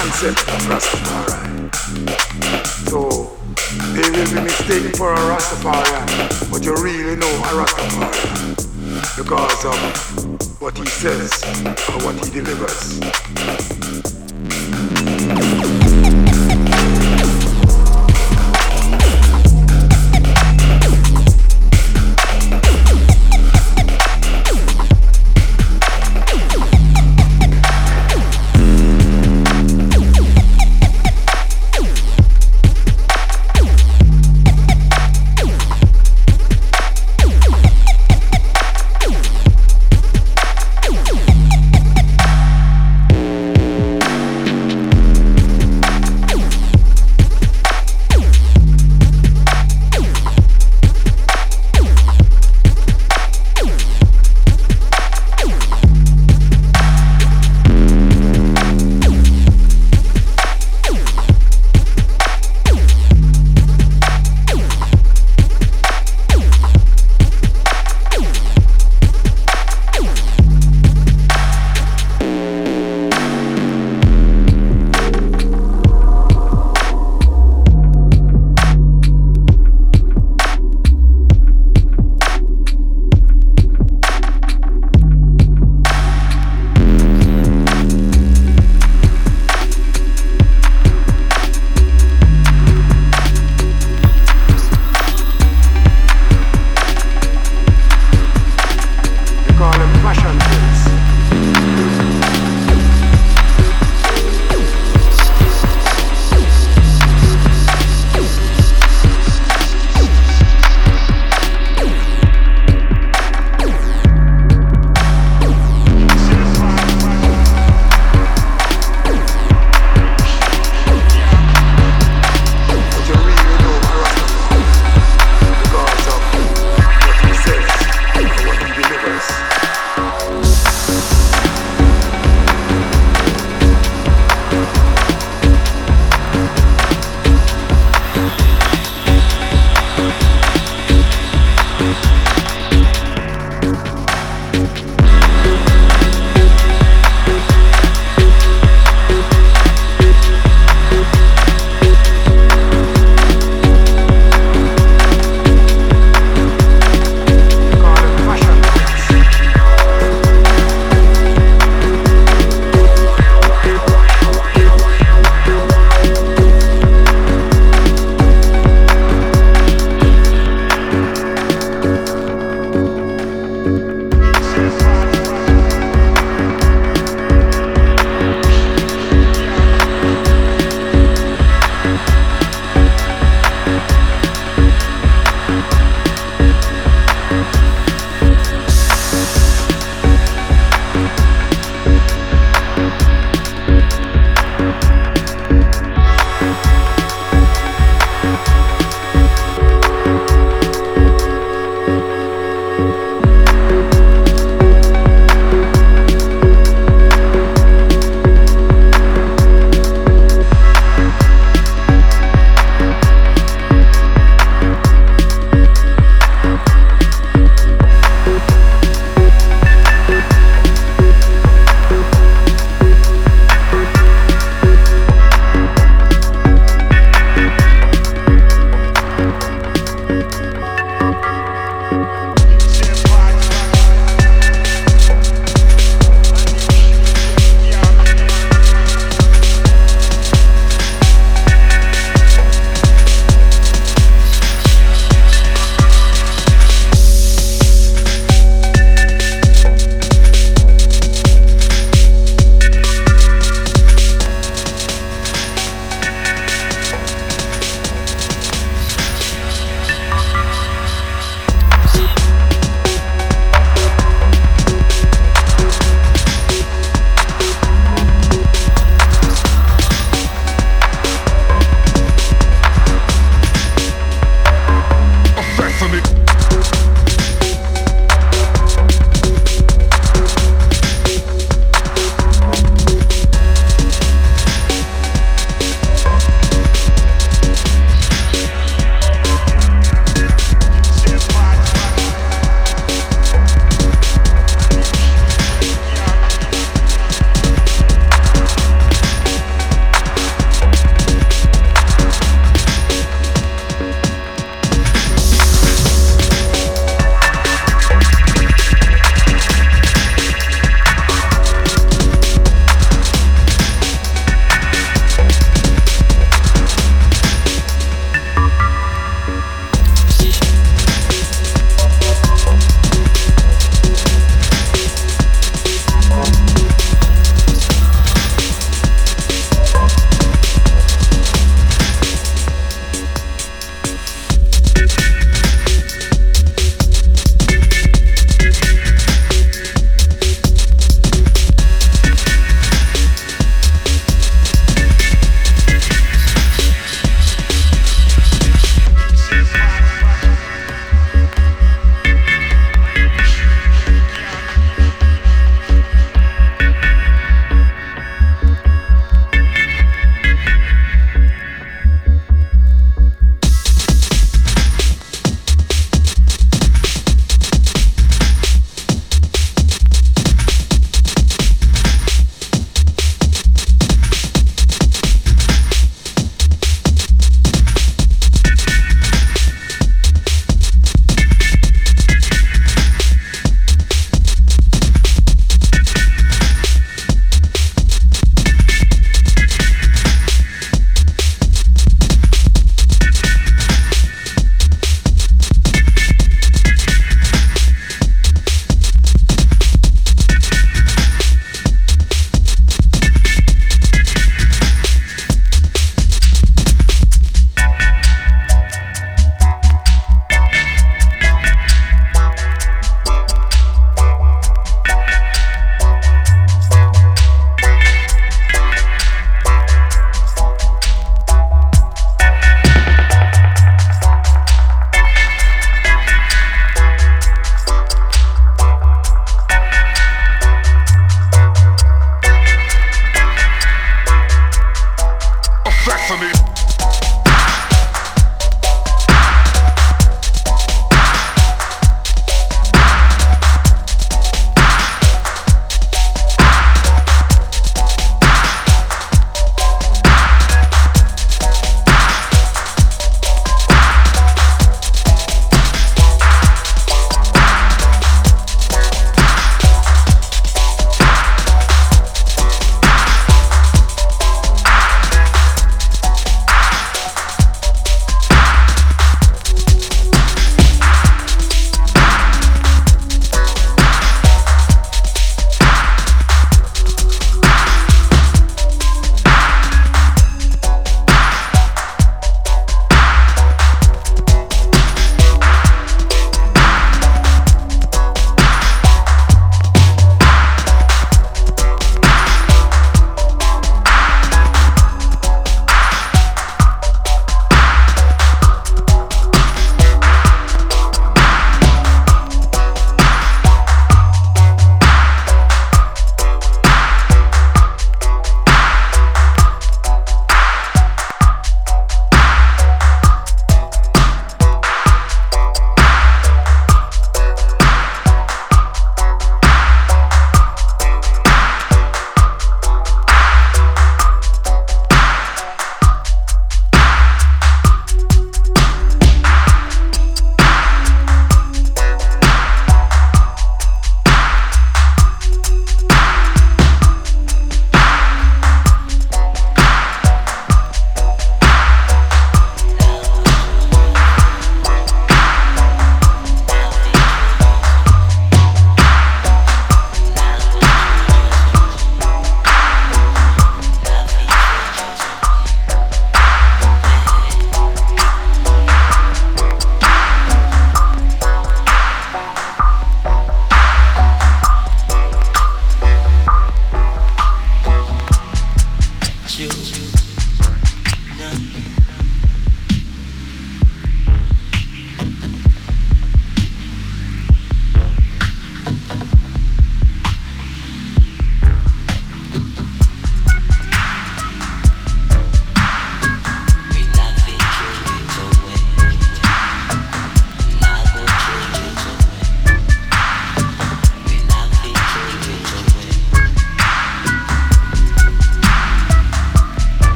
concept of Rastafari. So they will be mistaken for a Rastafarian, but you really know a Rastafarian because of what he says or what he delivers.